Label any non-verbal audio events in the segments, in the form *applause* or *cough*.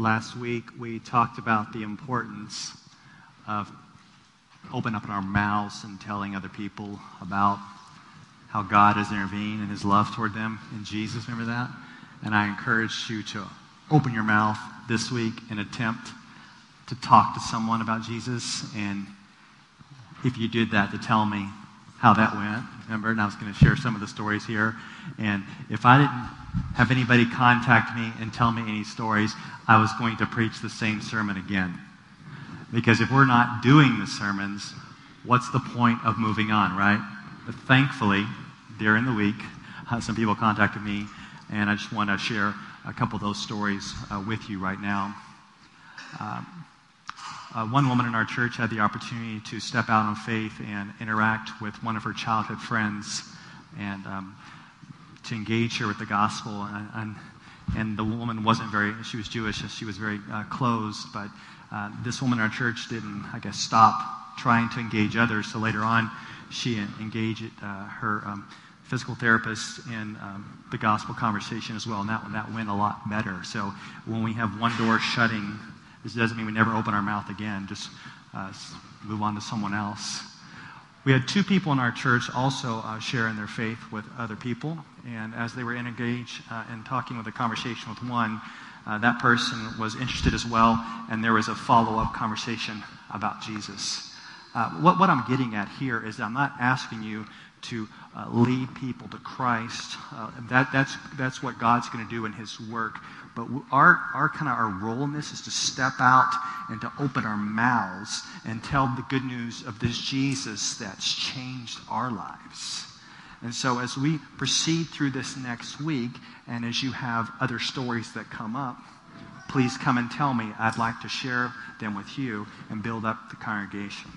Last week, we talked about the importance of opening up our mouths and telling other people about how God has intervened and his love toward them in Jesus. Remember that? And I encourage you to open your mouth this week and attempt to talk to someone about Jesus. And if you did that, to tell me how that went. Remember? And I was going to share some of the stories here. And if I didn't have anybody contact me and tell me any stories, I was going to preach the same sermon again. Because if we're not doing the sermons, what's the point of moving on, right? But thankfully, during the week, uh, *laughs* some people contacted me, and I just want to share a couple of those stories uh, with you right now. Um, uh, one woman in our church had the opportunity to step out in faith and interact with one of her childhood friends and um, to engage her with the gospel. And, and, and, the woman wasn't very, she was Jewish, she was very uh, closed, but uh, this woman in our church didn't, I guess, stop trying to engage others. So later on, she engaged uh, her um, physical therapist in um, the gospel conversation as well, and that, that went a lot better. So when we have one door shutting, this doesn't mean we never open our mouth again. Just uh, move on to someone else. We had two people in our church also uh, sharing their faith with other people, and as they were engaged uh, in talking with a conversation with one, uh, that person was interested as well, and there was a follow up conversation about Jesus. Uh, what, what I'm getting at here is I'm not asking you to uh, lead people to Christ. Uh, that, that's, that's what God's going to do in His work. But our, our kind of our role in this is to step out and to open our mouths and tell the good news of this Jesus that's changed our lives. And so, as we proceed through this next week, and as you have other stories that come up, please come and tell me. I'd like to share them with you and build up the congregation.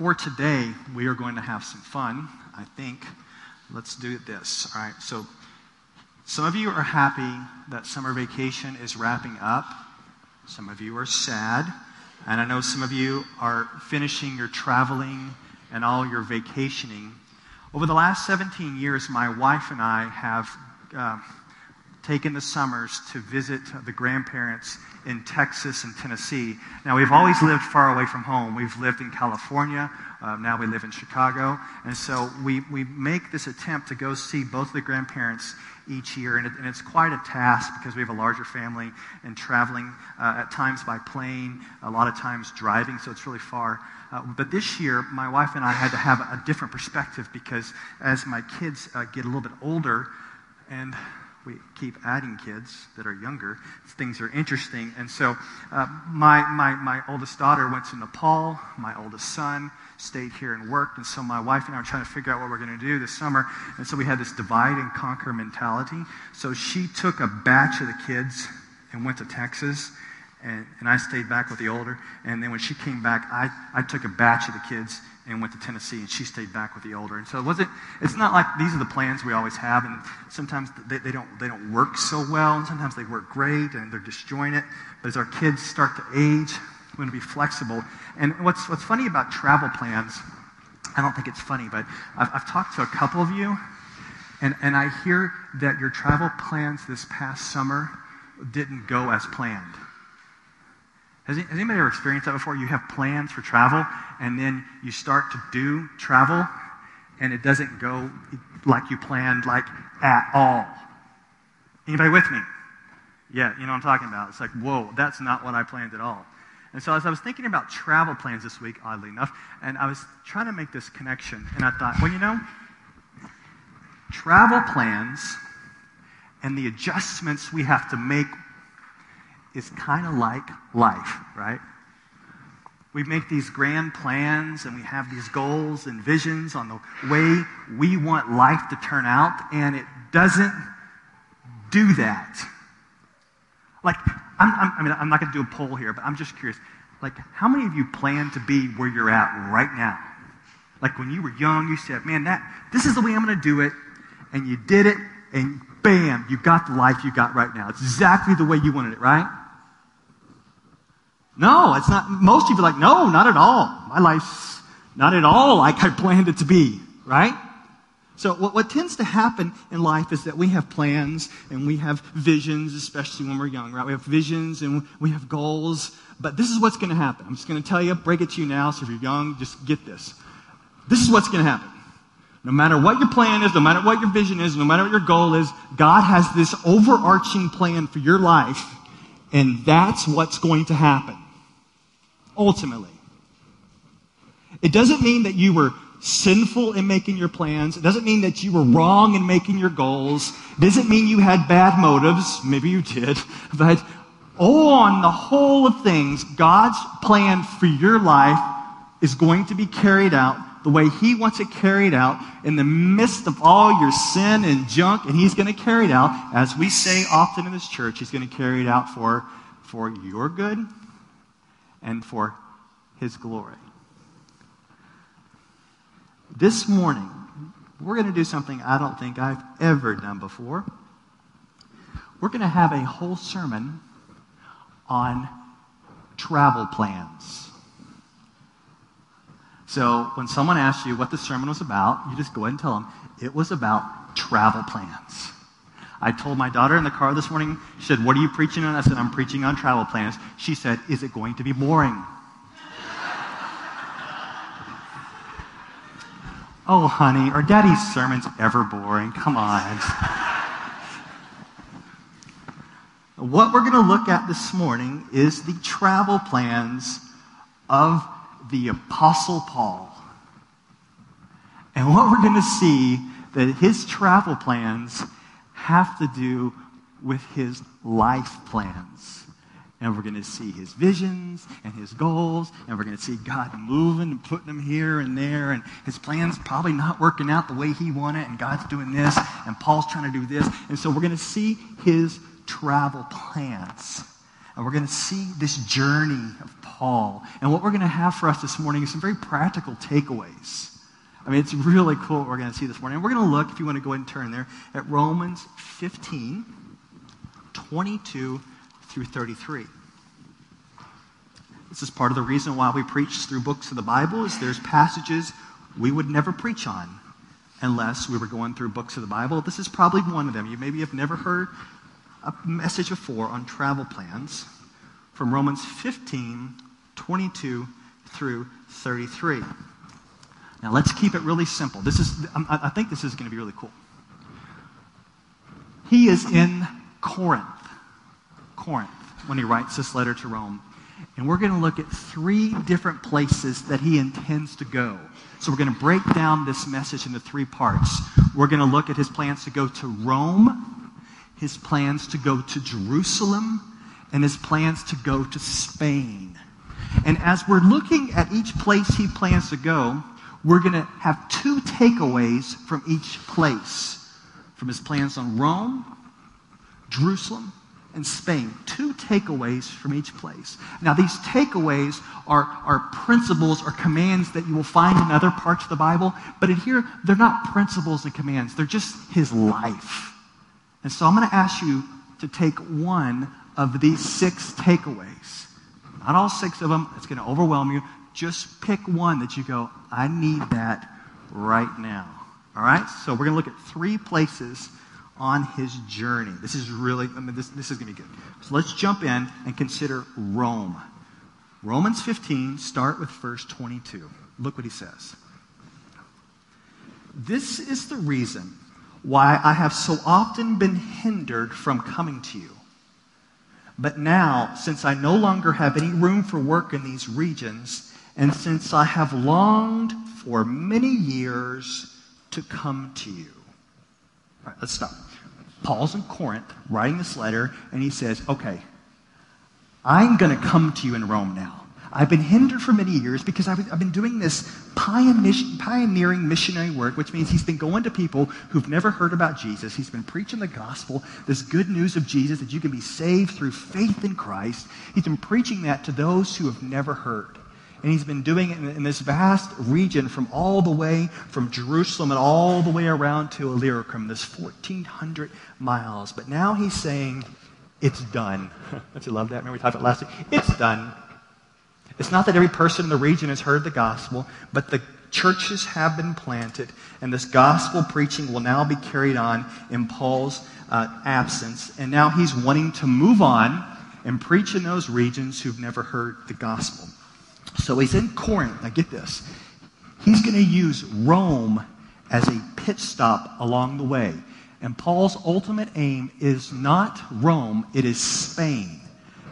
For today, we are going to have some fun, I think. Let's do this. All right, so some of you are happy that summer vacation is wrapping up. Some of you are sad. And I know some of you are finishing your traveling and all your vacationing. Over the last 17 years, my wife and I have uh, taken the summers to visit the grandparents in Texas and Tennessee. Now, we've always lived far away from home. We've lived in California. Uh, now we live in Chicago. And so we, we make this attempt to go see both of the grandparents each year. And, it, and it's quite a task because we have a larger family and traveling uh, at times by plane, a lot of times driving, so it's really far. Uh, but this year, my wife and I had to have a different perspective because as my kids uh, get a little bit older, and we keep adding kids that are younger, things are interesting. And so uh, my, my, my oldest daughter went to Nepal, my oldest son stayed here and worked. And so my wife and I were trying to figure out what we're going to do this summer. And so we had this divide and conquer mentality. So she took a batch of the kids and went to Texas. And, and I stayed back with the older. And then when she came back, I, I took a batch of the kids and went to Tennessee, and she stayed back with the older. And so it wasn't, it's not like these are the plans we always have, and sometimes they, they, don't, they don't work so well, and sometimes they work great, and they're disjointed. But as our kids start to age, we're going to be flexible. And what's, what's funny about travel plans, I don't think it's funny, but I've, I've talked to a couple of you, and, and I hear that your travel plans this past summer didn't go as planned. Has, has anybody ever experienced that before? You have plans for travel, and then you start to do travel, and it doesn't go like you planned, like at all. Anybody with me? Yeah, you know what I'm talking about. It's like, whoa, that's not what I planned at all. And so as I was thinking about travel plans this week, oddly enough, and I was trying to make this connection, and I thought, well, you know, travel plans and the adjustments we have to make is kind of like life, right? We make these grand plans and we have these goals and visions on the way we want life to turn out, and it doesn't do that. Like, I'm, I'm, i mean, I'm not going to do a poll here, but I'm just curious. Like, how many of you plan to be where you're at right now? Like, when you were young, you said, man, that, this is the way I'm going to do it, and you did it, and bam, you got the life you got right now. It's exactly the way you wanted it, right? No, it's not. Most people are like, no, not at all. My life's not at all like I planned it to be, right? So, what, what tends to happen in life is that we have plans and we have visions, especially when we're young, right? We have visions and we have goals. But this is what's going to happen. I'm just going to tell you, break it to you now. So, if you're young, just get this. This is what's going to happen. No matter what your plan is, no matter what your vision is, no matter what your goal is, God has this overarching plan for your life, and that's what's going to happen. Ultimately. It doesn't mean that you were sinful in making your plans. It doesn't mean that you were wrong in making your goals. It doesn't mean you had bad motives. Maybe you did. *laughs* But on the whole of things, God's plan for your life is going to be carried out the way He wants it carried out in the midst of all your sin and junk, and He's going to carry it out, as we say often in this church, He's going to carry it out for, for your good and for His glory. This morning, we're going to do something I don't think I've ever done before. We're going to have a whole sermon on travel plans. So when someone asks you what the sermon was about, you just go ahead and tell them it was about travel plans. I told my daughter in the car this morning, she said, What are you preaching on? I said, I'm preaching on travel plans. She said, Is it going to be boring? *laughs* Oh, honey, are daddy's sermons ever boring? Come on. *laughs* what we're going to look at this morning is the travel plans of the Apostle Paul. And what we're going to see that his travel plans have to do with his life plans and we're going to see his visions and his goals, and we're going to see God moving and putting them here and there, and his plans probably not working out the way he wanted, and God's doing this, and Paul's trying to do this. And so we're going to see his travel plans. And we're going to see this journey of Paul. And what we're going to have for us this morning is some very practical takeaways. I mean, it's really cool what we're going to see this morning. And we're going to look, if you want to go ahead and turn there, at Romans 15, 22 through 33. This is part of the reason why we preach through books of the Bible is there's passages we would never preach on unless we were going through books of the Bible. This is probably one of them. You maybe have never heard a message before on travel plans from Romans 15, 22 through 33. Now let's keep it really simple. This is, I think this is going to be really cool. He is in Corinth. Corinth when he writes this letter to Rome. And we're going to look at three different places that he intends to go. So we're going to break down this message into three parts. We're going to look at his plans to go to Rome, his plans to go to Jerusalem, and his plans to go to Spain. And as we're looking at each place he plans to go, we're going to have two takeaways from each place from his plans on Rome, Jerusalem, and Spain. Two takeaways from each place. Now, these takeaways are, are principles or commands that you will find in other parts of the Bible, but in here, they're not principles and commands, they're just his life. And so I'm going to ask you to take one of these six takeaways. Not all six of them, it's going to overwhelm you. Just pick one that you go, I need that right now. All right? So we're going to look at three places on his journey. This is really, I mean, this, this is going to be good. So let's jump in and consider Rome. Romans 15, start with verse 22. Look what he says. This is the reason why I have so often been hindered from coming to you. But now, since I no longer have any room for work in these regions, and since I have longed for many years to come to you. All right, let's stop. Paul's in Corinth writing this letter, and he says, Okay, I'm going to come to you in Rome now. I've been hindered for many years because I've, I've been doing this pioneering missionary work, which means he's been going to people who've never heard about Jesus. He's been preaching the gospel, this good news of Jesus that you can be saved through faith in Christ. He's been preaching that to those who have never heard. And he's been doing it in, in, this vast region from all the way from Jerusalem and all the way around to Illyricum, this 1,400 miles. But now he's saying, it's done. *laughs* Don't you love that? Remember we talked about last week? It's done. It's not that every person in the region has heard the gospel, but the churches have been planted, and this gospel preaching will now be carried on in Paul's uh, absence. And now he's wanting to move on and preach in those regions who've never heard the gospel. So he's in Corinth. Now get this. He's going to use Rome as a pit stop along the way. And Paul's ultimate aim is not Rome, it is Spain.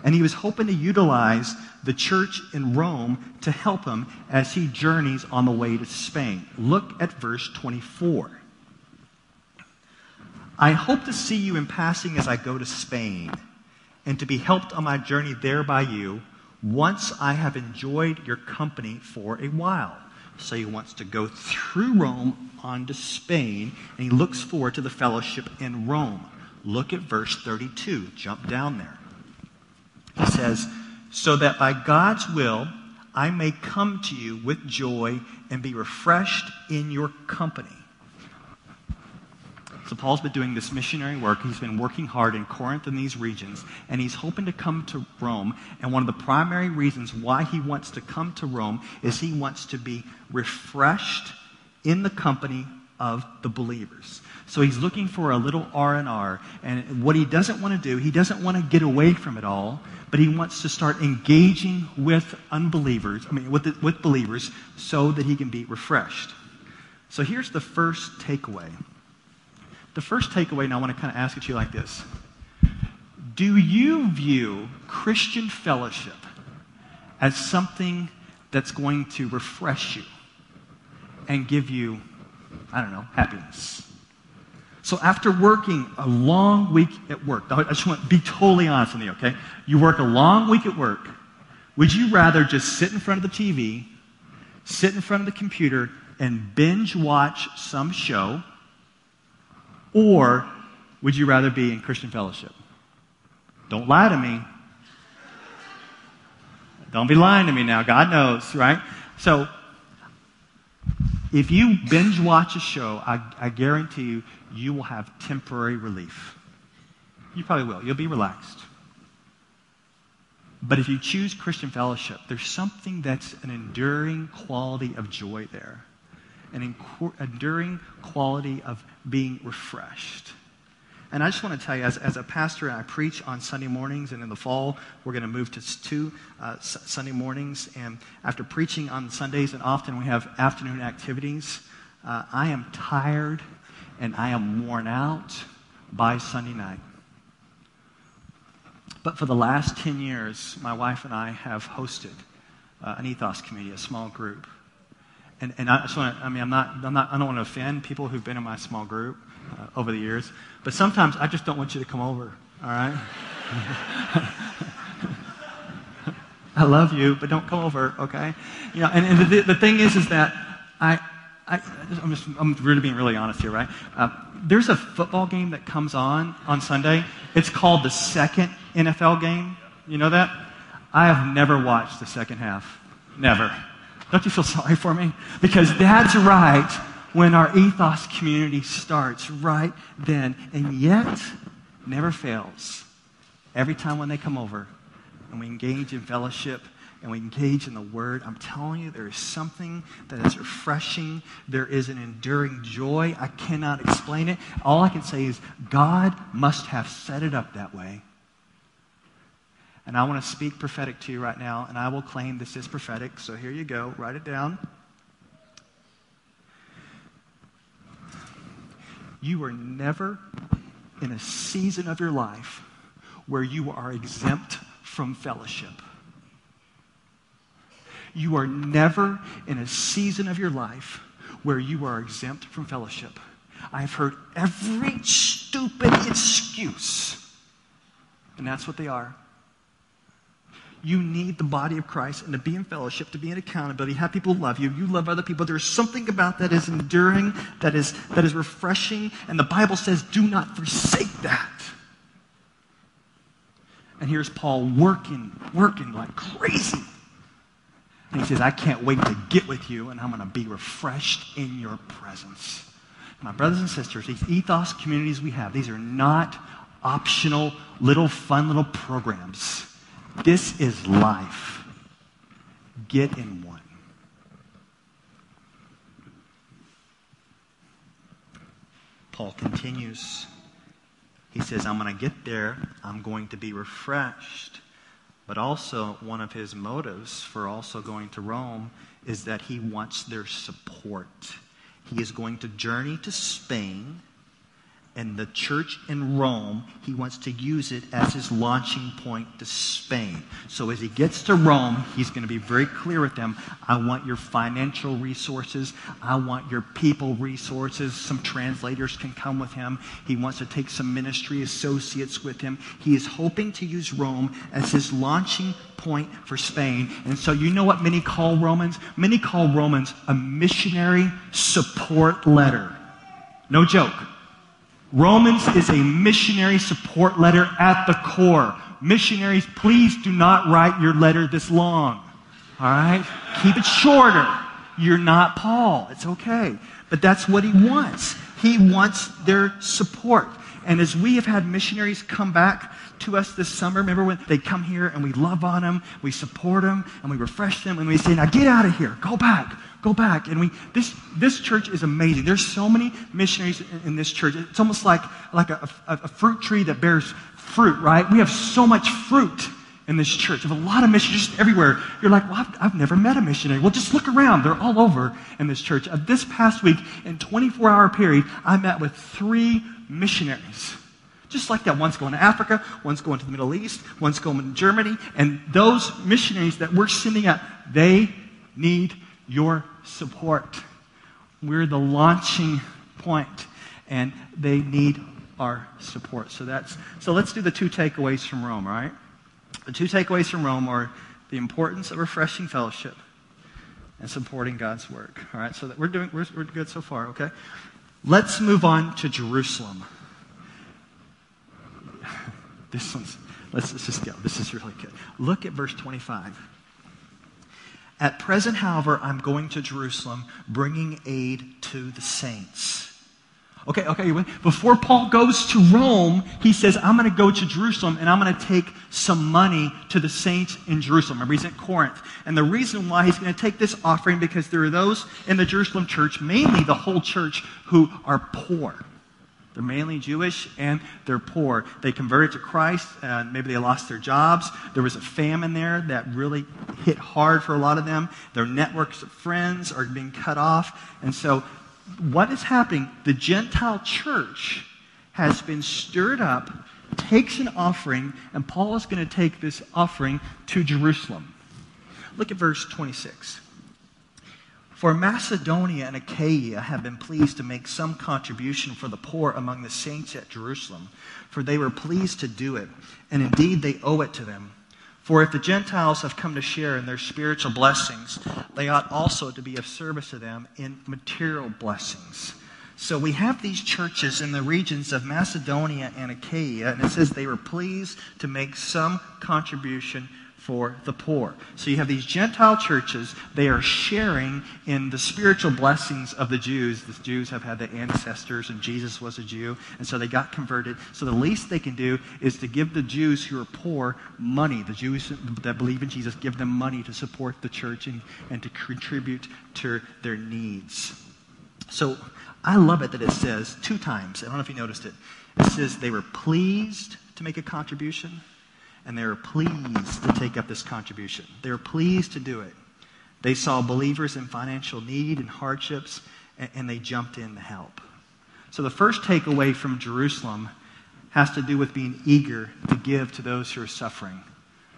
And he was hoping to utilize the church in Rome to help him as he journeys on the way to Spain. Look at verse 24. I hope to see you in passing as I go to Spain, and to be helped on my journey there by you once I have enjoyed your company for a while. So he wants to go through Rome on to Spain, and he looks forward to the fellowship in Rome. Look at verse 32. Jump down there. He says, So that by God's will I may come to you with joy and be refreshed in your company. So Paul's been doing this missionary work. He's been working hard in Corinth and these regions, and he's hoping to come to Rome. And one of the primary reasons why he wants to come to Rome is he wants to be refreshed in the company of the believers. So he's looking for a little R&R. And what he doesn't want to do, he doesn't want to get away from it all, but he wants to start engaging with unbelievers, I mean with, the, with believers so that he can be refreshed. So here's the first takeaway. The first takeaway, now I want to kind of ask it you like this Do you view Christian fellowship as something that's going to refresh you and give you, I don't know, happiness? So after working a long week at work, I just want to be totally honest with you, okay? You work a long week at work. Would you rather just sit in front of the TV, sit in front of the computer, and binge watch some show? Or would you rather be in Christian fellowship? Don't lie to me. Don't be lying to me now. God knows, right? So, if you binge watch a show, I, I guarantee you, you will have temporary relief. You probably will. You'll be relaxed. But if you choose Christian fellowship, there's something that's an enduring quality of joy there an enduring quality of being refreshed. And I just want to tell you, as, as a pastor, I preach on Sunday mornings, and in the fall, we're going to move to two uh, S- Sunday mornings. And after preaching on Sundays, and often we have afternoon activities, uh, I am tired and I am worn out by Sunday night. But for the last 10 years, my wife and I have hosted uh, an ethos committee, a small group and, and I just want to, I mean, I'm not, I'm not, I don't want to offend people who've been in my small group uh, over the years, but sometimes I just don't want you to come over, all right? *laughs* I love you, but don't come over, okay? You know, and, and the, the thing is, is that I, I, I'm just, I'm really being really honest here, right? Uh, there's a football game that comes on on Sunday. It's called the second NFL game. You know that? I have never watched the second half. Never. Don't you feel sorry for me? Because that's right when our ethos community starts, right then. And yet, never fails. Every time when they come over and we engage in fellowship and we engage in the word, I'm telling you, there is something that is refreshing. There is an enduring joy. I cannot explain it. All I can say is God must have set it up that way and I want to speak prophetic to you right now, and I will claim this is prophetic. So here you go. Write it down. You are never in a season of your life where you are exempt from fellowship. You are never in a season of your life where you are exempt from fellowship. I've heard every stupid excuse, and that's what they are. You need the body of Christ and to be in fellowship, to be in accountability, have people love you. You love other people. There's something about that is enduring, that is, that is refreshing. And the Bible says, do not forsake that. And here's Paul working, working like crazy. And he says, I can't wait to get with you, and I'm going to be refreshed in your presence. My brothers and sisters, these ethos communities we have, these are not optional, little fun little programs. This is life. Get in one. Paul continues. He says, I'm going to get there. I'm going to be refreshed. But also, one of his motives for also going to Rome is that he wants their support. He is going to journey to Spain and the church in Rome, he wants to use it as his launching point to Spain. So as he gets to Rome, he's going to be very clear with them I want your financial resources, I want your people resources. Some translators can come with him. He wants to take some ministry associates with him. He is hoping to use Rome as his launching point for Spain. And so, you know what many call Romans? Many call Romans a missionary support letter. No joke. Romans is a missionary support letter at the core. Missionaries, please do not write your letter this long. All right? Keep it shorter. You're not Paul. It's okay. But that's what he wants. He wants their support. And as we have had missionaries come back to us this summer, remember when they come here and we love on them, we support them, and we refresh them, and we say, now get out of here, go back, go back. And we, this, this church is amazing. There's so many missionaries in, in this church. It's almost like, like a, a, a fruit tree that bears fruit, right? We have so much fruit in this church. Have a lot of missionaries just everywhere. You're like, well, I've, I've, never met a missionary. Well, just look around. They're all over in this church. Uh, this past week, in 24 hour period, I met with three missionaries. Just like that. One's going to Africa, one's going to the Middle East, one's going to Germany. And those missionaries that we're sending out, they need your support. We're the launching point, and they need our support. So that's so let's do the two takeaways from Rome, all right? The two takeaways from Rome are the importance of refreshing fellowship and supporting God's work. All right, so that we're doing we're, we're good so far, okay? Let's move on to Jerusalem. This one's let's, let's just go. This is really good. Look at verse 25. At present, however, I'm going to Jerusalem, bringing aid to the saints. Okay, okay. Before Paul goes to Rome, he says, I'm going to go to Jerusalem and I'm going to take some money to the saints in Jerusalem. Remember, he's at Corinth. And the reason why he's going to take this offering, because there are those in the Jerusalem church, mainly the whole church, who are poor. They're mainly Jewish and they're poor. They converted to Christ, and maybe they lost their jobs. There was a famine there that really hit hard for a lot of them. Their networks of friends are being cut off. And so, what is happening? The Gentile church has been stirred up, takes an offering, and Paul is going to take this offering to Jerusalem. Look at verse 26. For Macedonia and Achaia have been pleased to make some contribution for the poor among the saints at Jerusalem, for they were pleased to do it, and indeed they owe it to them. For if the Gentiles have come to share in their spiritual blessings, they ought also to be of service to them in material blessings. So we have these churches in the regions of Macedonia and Achaia, and it says they were pleased to make some contribution for the poor. So you have these Gentile churches, they are sharing in the spiritual blessings of the Jews. The Jews have had the ancestors, and Jesus was a Jew, and so they got converted. So the least they can do is to give the Jews who are poor money. The Jews that believe in Jesus give them money to support the church and, and to contribute to their needs. So I love it that it says two times, I don't know if you noticed it, it says they were pleased to make a contribution and they were pleased to take up this contribution. They were pleased to do it. They saw believers in financial need and hardships, and, and they jumped in to help. So the first takeaway from Jerusalem has to do with being eager to give to those who are suffering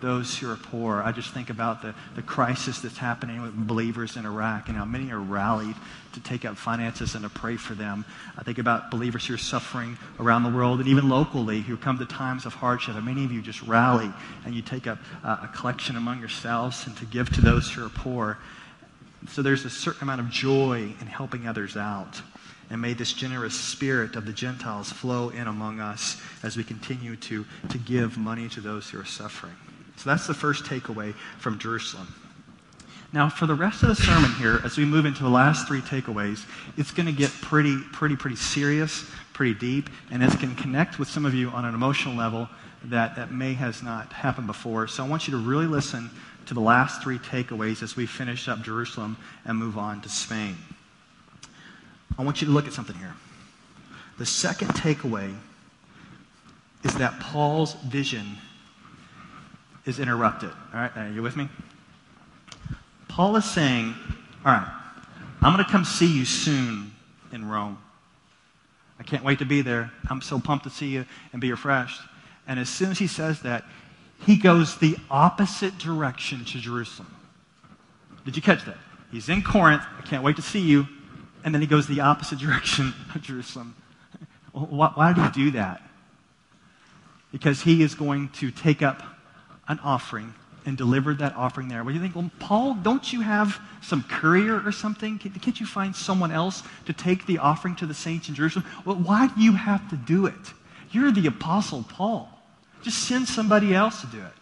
those who are poor. I just think about the, the crisis that's happening with believers in Iraq and how many are rallied to take up finances and to pray for them. I think about believers who are suffering around the world and even locally who come to times of hardship. And many of you just rally and you take up uh, a collection among yourselves and to give to those who are poor. So there's a certain amount of joy in helping others out. And may this generous spirit of the Gentiles flow in among us as we continue to, to give money to those who are suffering. So that's the first takeaway from Jerusalem. Now, for the rest of the sermon here, as we move into the last three takeaways, it's going to get pretty, pretty, pretty serious, pretty deep, and it's going to connect with some of you on an emotional level that, that may has not happened before. So I want you to really listen to the last three takeaways as we finish up Jerusalem and move on to Spain. I want you to look at something here. The second takeaway is that Paul's vision is interrupted. All right, are you with me? Paul is saying, All right, I'm going to come see you soon in Rome. I can't wait to be there. I'm so pumped to see you and be refreshed. And as soon as he says that, he goes the opposite direction to Jerusalem. Did you catch that? He's in Corinth. I can't wait to see you. And then he goes the opposite *laughs* direction of Jerusalem. Why, why did he do that? Because he is going to take up an offering and delivered that offering there. Well, you think, well, Paul, don't you have some courier or something? Can't you find someone else to take the offering to the saints in Jerusalem? Well, why do you have to do it? You're the apostle Paul. Just send somebody else to do it.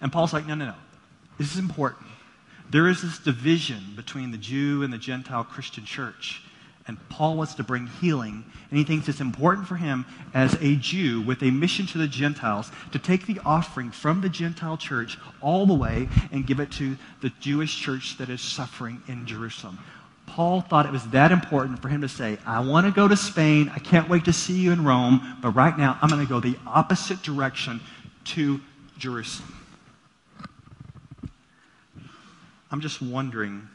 And Paul's like, no, no, no. This is important. There is this division between the Jew and the Gentile Christian church. And Paul wants to bring healing, and he thinks it's important for him as a Jew with a mission to the Gentiles to take the offering from the Gentile church all the way and give it to the Jewish church that is suffering in Jerusalem. Paul thought it was that important for him to say, I want to go to Spain. I can't wait to see you in Rome, but right now I'm going to go the opposite direction to Jerusalem. I'm just wondering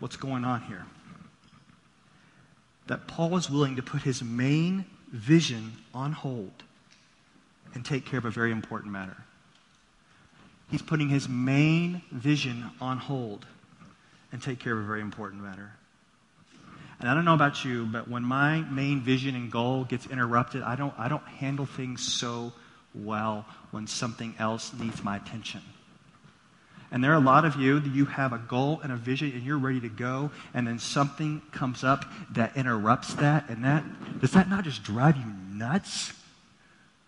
what's going on here that Paul is willing to put his main vision on hold and take care of a very important matter. He's putting his main vision on hold and take care of a very important matter. And I don't know about you, but when my main vision and goal gets interrupted, I don't, I don't handle things so well when something else needs my attention. And there are a lot of you that you have a goal and a vision and you're ready to go, and then something comes up that interrupts that, and that does that not just drive you nuts?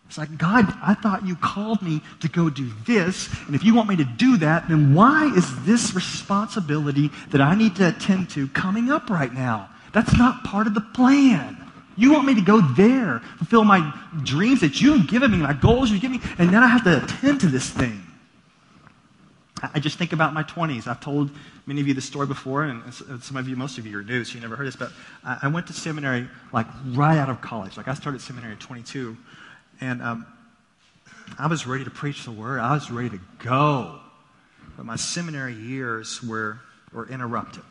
It's like, God, I thought you called me to go do this, and if you want me to do that, then why is this responsibility that I need to attend to coming up right now? That's not part of the plan. You want me to go there, fulfill my dreams that you've given me, my goals you've given me, and then I have to attend to this thing. I just think about my 20s. I've told many of you this story before, and some of you, most of you are new, so you never heard this, but I went to seminary like right out of college. Like I started seminary at 22, and um, I was ready to preach the word. I was ready to go. But my seminary years were, were interrupted.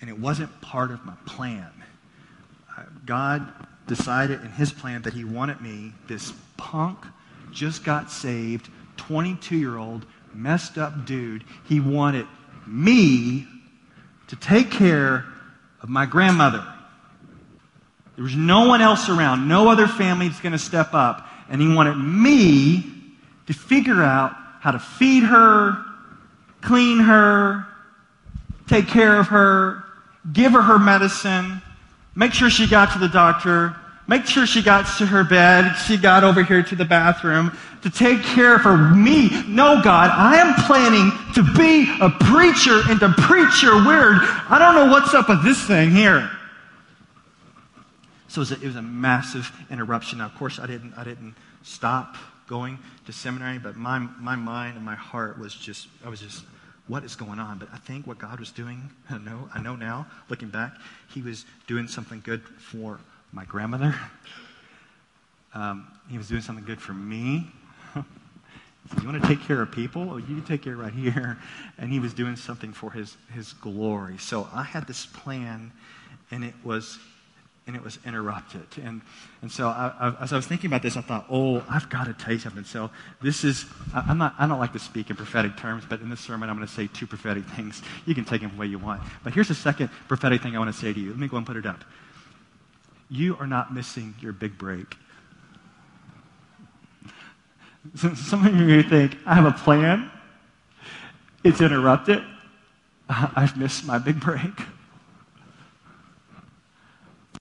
And it wasn't part of my plan. God decided in his plan that he wanted me, this punk, just got saved, 22 year old, messed up dude. He wanted me to take care of my grandmother. There was no one else around, no other family that's going to step up. And he wanted me to figure out how to feed her, clean her, take care of her, give her her medicine, make sure she got to the doctor, make sure she got to her bed, she got over here to the bathroom, to take care her. Me, no, God, I am planning to be a preacher and to preach your word. I don't know what's up with this thing here. So it was, a, it was a massive interruption. Now, of course, I didn't, I didn't stop going to seminary, but my, my mind and my heart was just, I was just, what is going on? But I think what God was doing, *laughs* I know, I know now, looking back, He was doing something good for my grandmother. Um, he was doing something good for me. *laughs* you want to take care of people? Oh, you can take care right here. *laughs* And he was doing something for his, his glory. So I had this plan, and it was and it was interrupted. And, and so I, I, as I was thinking about this, I thought, oh, I've got to tell you something. So this is, I, am not, I don't like to speak in prophetic terms, but in this sermon, I'm going to say two prophetic things. You can take them the way you want. But here's the second prophetic thing I want to say to you. Let me go and put it up. You are not missing your big break. Some of you may think, I have a plan. It's interrupted. *laughs* I've missed my big break.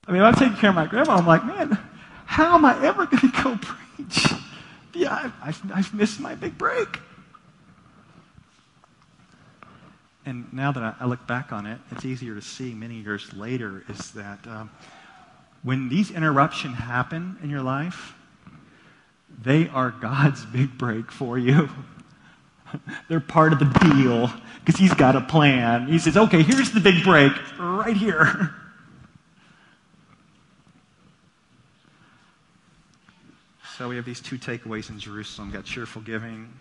I mean, I'm taking care of my grandma. I'm like, man, how am I ever going to go preach? Yeah, I've, I've, missed my big break. And now that I, look back on it, it's easier to see many years later is that um, when these interruptions happen in your life, they are God's big break for you. *laughs* They're part of the deal because He's got a plan. He says, okay, here's the big break right here. *laughs* So we have these two takeaways in Jerusalem we got cheerful giving,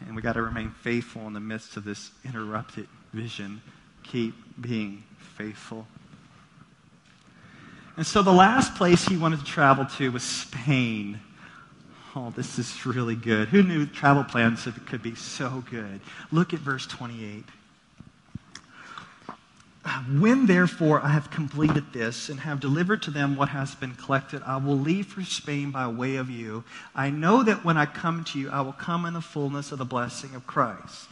and we got to remain faithful in the midst of this interrupted vision. Keep being faithful. And so the last place he wanted to travel to was Spain. Oh, this is really good. Who knew travel plans could be so good? Look at verse 28. When therefore I have completed this and have delivered to them what has been collected, I will leave for Spain by way of you. I know that when I come to you, I will come in the fullness of the blessing of Christ.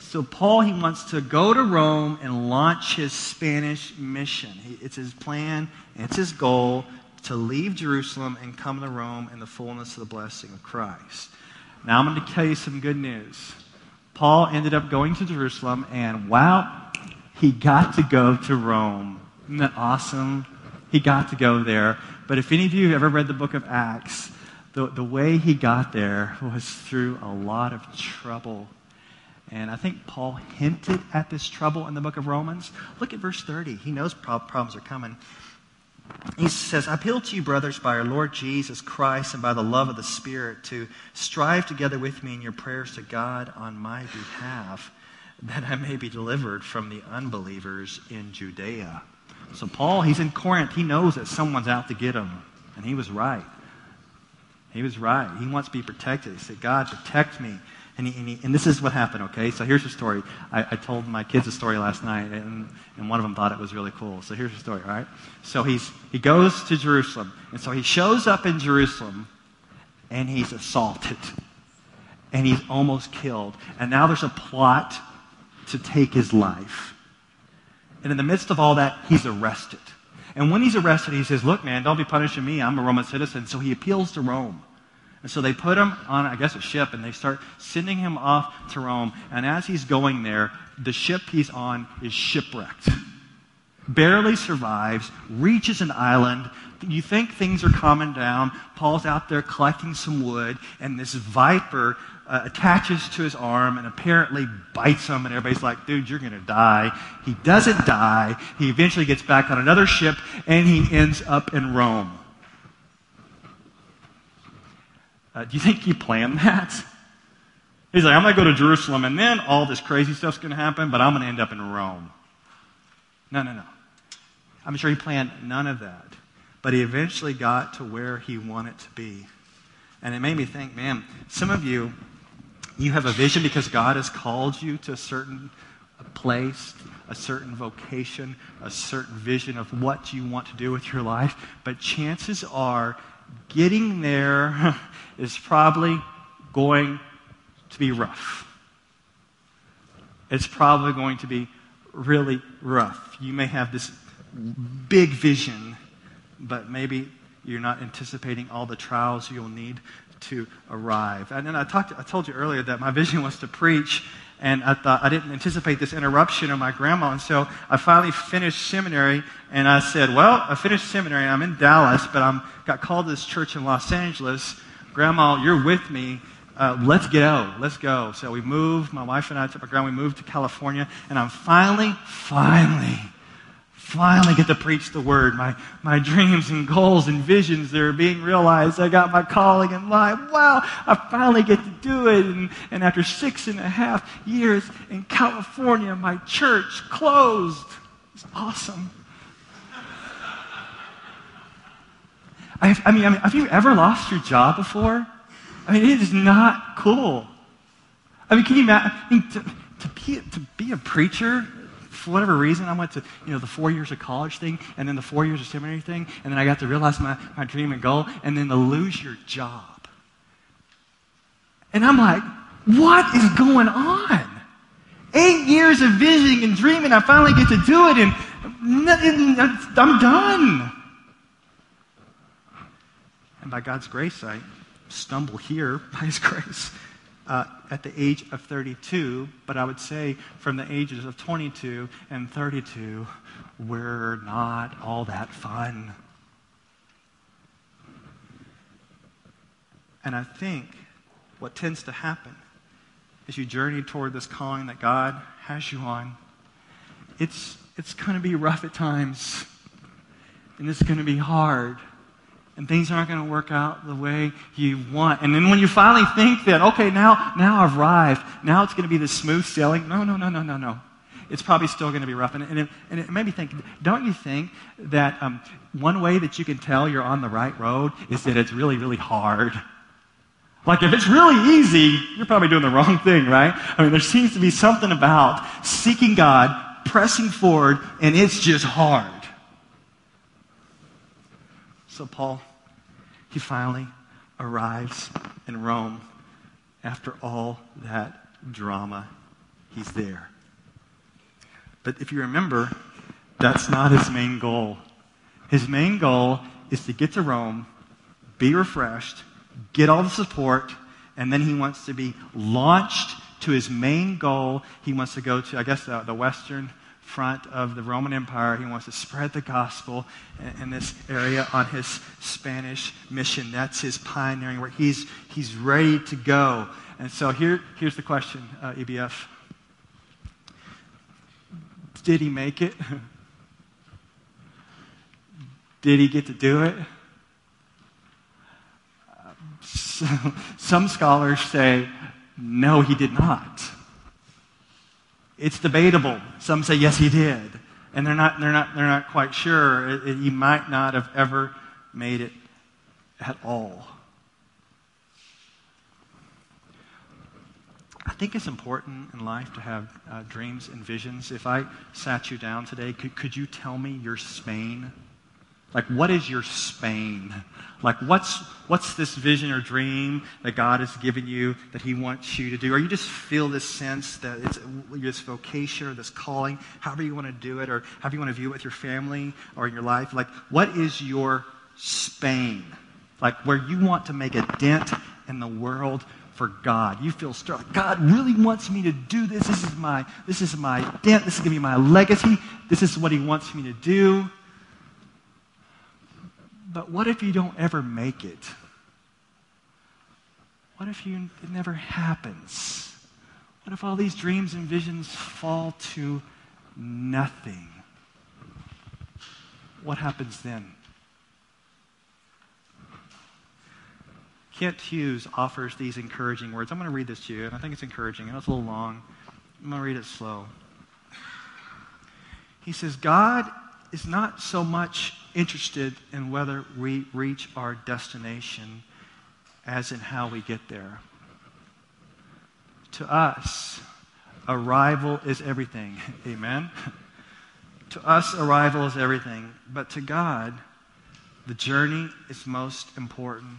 So, Paul, he wants to go to Rome and launch his Spanish mission. It's his plan, it's his goal to leave Jerusalem and come to Rome in the fullness of the blessing of Christ. Now, I'm going to tell you some good news. Paul ended up going to Jerusalem, and wow, he got to go to Rome. Isn't that awesome? He got to go there. But if any of you have ever read the book of Acts, the, the way he got there was through a lot of trouble and I think Paul hinted at this trouble in the book of Romans. Look at verse 30. He knows problems are coming. He says, I appeal to you, brothers, by our Lord Jesus Christ and by the love of the Spirit, to strive together with me in your prayers to God on my behalf, that I may be delivered from the unbelievers in Judea. So, Paul, he's in Corinth. He knows that someone's out to get him. And he was right. He was right. He wants to be protected. He said, God, protect me and, he, and, he, and, this is what happened, okay? So here's the story. I, I, told my kids a story last night, and, and one of them thought it was really cool. So here's the story, all right? So he's, he goes to Jerusalem. And so he shows up in Jerusalem, and he's assaulted. And he's almost killed. And now there's a plot to take his life. And in the midst of all that, he's arrested. And when he's arrested, he says, Look, man, don't be punishing me. I'm a Roman citizen. So he appeals to Rome. And so they put him on, I guess, a ship, and they start sending him off to Rome. And as he's going there, the ship he's on is shipwrecked. Barely survives, reaches an island. You think things are calming down. Paul's out there collecting some wood, and this viper uh, attaches to his arm and apparently bites him, and everybody's like, dude, you're going to die. He doesn't die. He eventually gets back on another ship, and he ends up in Rome. Uh, do you think he planned that? He's like, I'm going to go to Jerusalem, and then all this crazy stuff's going to happen, but I'm going to end up in Rome. No, no, no. I'm sure he planned none of that. But he eventually got to where he wanted to be. And it made me think, man, some of you, you have a vision because God has called you to a certain place, a certain vocation, a certain vision of what you want to do with your life. But chances are getting there *laughs* is probably going to be rough. It's probably going to be really rough. You may have this big vision, but maybe you're not anticipating all the trials you'll need to arrive. And then I, talked, I told you earlier that my vision was to preach, and I thought I didn't anticipate this interruption of my grandma. And so I finally finished seminary, and I said, Well, I finished seminary. I'm in Dallas, but I'm got called to this church in Los Angeles. Grandma, you're with me. Uh, let's go. Let's go. So we moved. My wife and I took my grandma. We moved to California, and I'm finally, finally finally get to preach the word. My, my dreams and goals and visions, they're being realized. I got my calling in life. Wow, I finally get to do it. And, and after six and a half years in California, my church closed. It's awesome. I, I, mean, I mean, have you ever lost your job before? I mean, it is not cool. I mean, can you imagine? To, to, be, to be a preacher for whatever reason, I went to, you know, the four years of college thing and then the four years of seminary thing, and then I got to realize my, my dream and goal, and then to lose your job. And I'm like, what is going on? Eight years of visioning and dreaming, I finally get to do it, and I'm done. And by God's grace, I stumble here *laughs* by His grace uh, at the age of 32, but I would say from the ages of 22 and 32, we're not all that fun. And I think what tends to happen as you journey toward this calling that God has you on, it's, it's going to be rough at times, and it's going to be hard and things aren't going to work out the way you want. And then when you finally think that, okay, now, now I've arrived, now it's going to be the smooth sailing. No, no, no, no, no, no. It's probably still going to be rough. And, and, it, and it made me think, don't you think that um, one way that you can tell you're on the right road is that it's really, really hard? Like if it's really easy, you're probably doing the wrong thing, right? I mean, there seems to be something about seeking God, pressing forward, and it's just hard. So Paul he finally arrives in Rome after all that drama. He's there. But if you remember, that's not his main goal. His main goal is to get to Rome, be refreshed, get all the support, and then he wants to be launched to his main goal. He wants to go to, I guess, the, the Western front of the Roman Empire. He wants to spread the gospel in, in this area on his Spanish mission. That's his pioneering work. He's, he's ready to go. And so here, here's the question, uh, EBF. Did he make it? *laughs* Did he get to do it? So, *laughs* some scholars say, no, he did not. It's debatable. Some say, yes, he did. And they're not, they're not, they're not quite sure. It, it, he might not have ever made it at all. I think it's important in life to have uh, dreams and visions. If I sat you down today, could, could you tell me your Spain? Like, what is your Spain? Like, what's, what's this vision or dream that God has given you that He wants you to do? Or you just feel this sense that it's this vocation or this calling, however you want to do it, or however you want to view it with your family or in your life? Like, what is your Spain? Like, where you want to make a dent in the world for God. You feel strong. God really wants me to do this. This is my, this is my dent. This is going to be my legacy. This is what He wants me to do. But what if you don't ever make it? What if you, it never happens? What if all these dreams and visions fall to nothing? What happens then? Kent Hughes offers these encouraging words. I'm going to read this to you, and I think it's encouraging. I know it's a little long. I'm going to read it slow. He says, God is not so much interested in whether we reach our destination as in how we get there. To us, arrival is everything. *laughs* Amen? to us, arrival is everything. But to God, the journey is most important.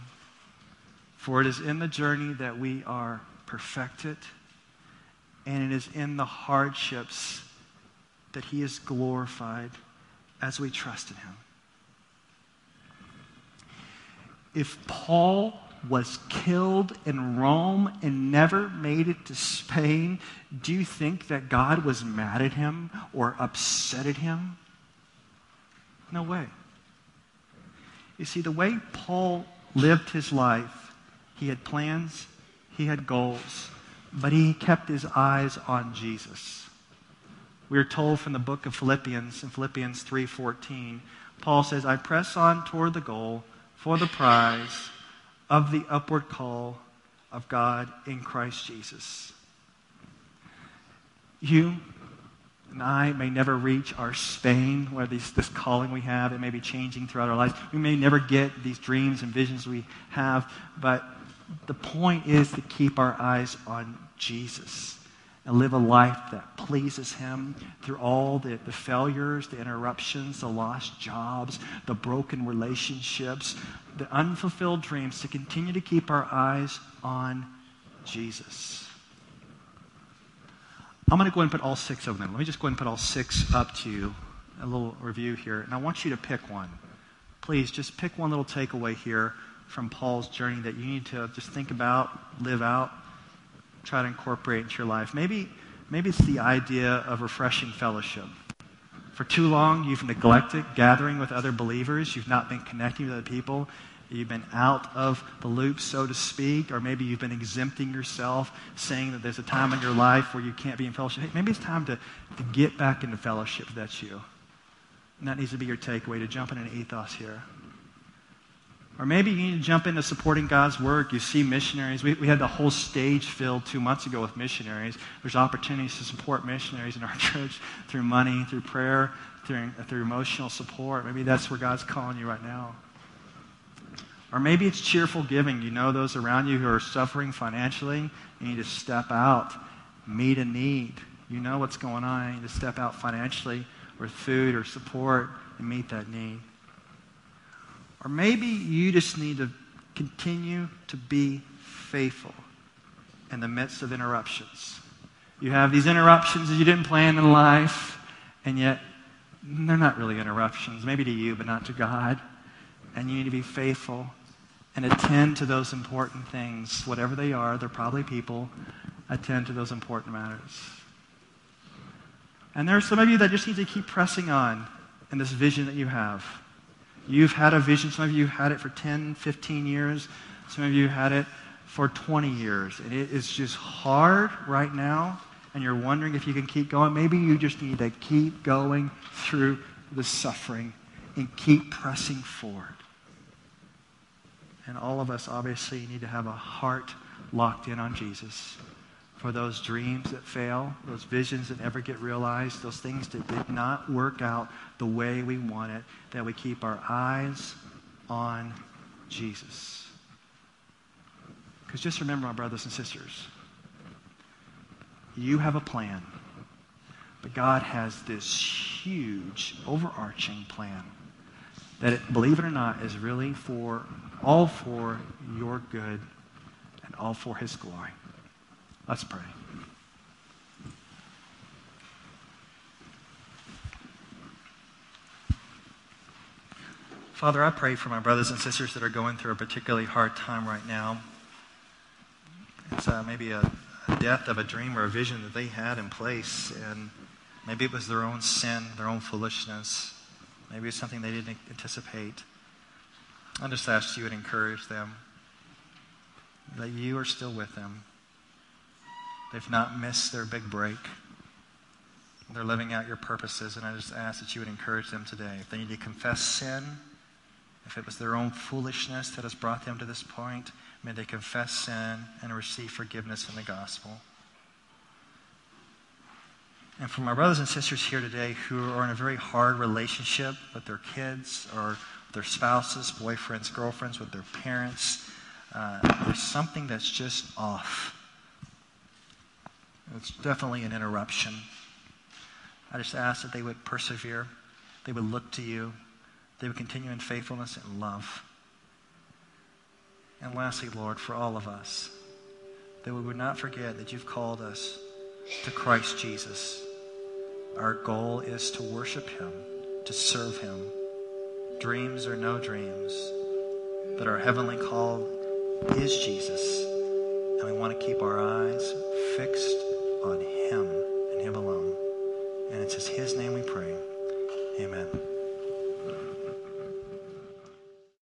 For it is in the journey that we are perfected, and it is in the hardships that He is glorified as we trust in Him. if Paul was killed in Rome and never made it to Spain, do you think that God was mad at him or upset at him? No way. You see, the way Paul lived his life, he had plans, he had goals, but he kept his eyes on Jesus. We are told from the book of Philippians in Philippians 3:14, Paul says, "I press on toward the goal for the prize of the upward call of God in Christ Jesus. You and I may never reach our Spain, where these, this calling we have, it may be changing throughout our lives. We may never get these dreams and visions we have, but the point is to keep our eyes on Jesus and live a life that pleases Him through all the, the failures, the interruptions, the lost jobs, the broken relationships, the unfulfilled dreams, to continue to keep our eyes on Jesus. I'm going to go ahead and put all six of them. Let me just go ahead and put all six up to you. A little review here. And I want you to pick one. Please just pick one little takeaway here from Paul's journey that you need to just think about, live out, try to incorporate into your life. Maybe, maybe it's the idea of refreshing fellowship. For too long, you've neglected gathering with other believers. You've not been connecting with other people. You've been out of the loop, so to speak, or maybe you've been exempting yourself, saying that there's a time in your life where you can't be in fellowship. Hey, maybe it's time to, to get back into fellowship that's you. And that needs to be your takeaway to jump in an ethos here. Or maybe you need to jump into supporting God's work. You see missionaries. We, we had the whole stage filled two months ago with missionaries. There's opportunities to support missionaries in our *laughs* church through money, through prayer, through, through emotional support. Maybe that's where God's calling you right now. Or maybe it's cheerful giving. You know those around you who are suffering financially. You need to step out, meet a need. You know what's going on. You need to step out financially with food or support and meet that need. Or maybe you just need to continue to be faithful in the midst of interruptions. You have these interruptions that you didn't plan in life, and yet they're not really interruptions, maybe to you, but not to God. And you need to be faithful and attend to those important things, whatever they are. They're probably people. Attend to those important matters. And there are some of you that just need to keep pressing on in this vision that you have. You've had a vision. Some of you had it for 10, 15 years. Some of you had it for 20 years. And it is just hard right now. And you're wondering if you can keep going. Maybe you just need to keep going through the suffering and keep pressing forward. And all of us obviously need to have a heart locked in on Jesus for those dreams that fail, those visions that never get realized, those things that did not work out the way we want it, that we keep our eyes on Jesus. Because just remember, my brothers and sisters, you have a plan, but God has this huge, overarching plan that, it, believe it or not, is really for all for your good and all for His glory. Let's pray. Father, I pray for my brothers and sisters that are going through a particularly hard time right now. It's uh, maybe a, a death of a dream or a vision that they had in place, and maybe it was their own sin, their own foolishness. Maybe it's something they didn't anticipate. I just ask you would encourage them that you are still with them They've not missed their big break. They're living out your purposes, and I just ask that you would encourage them today. If they need to confess sin, if it was their own foolishness that has brought them to this point, may they confess sin and receive forgiveness in the gospel. And for my brothers and sisters here today who are in a very hard relationship with their kids or their spouses, boyfriends, girlfriends, with their parents, uh, there's something that's just off. It's definitely an interruption. I just ask that they would persevere, they would look to you, they would continue in faithfulness and love. And lastly, Lord, for all of us, that we would not forget that you've called us to Christ Jesus. Our goal is to worship him, to serve him. Dreams or no dreams, but our heavenly call is Jesus. And we want to keep our eyes fixed on Him and Him alone. And it's in His name we pray. Amen.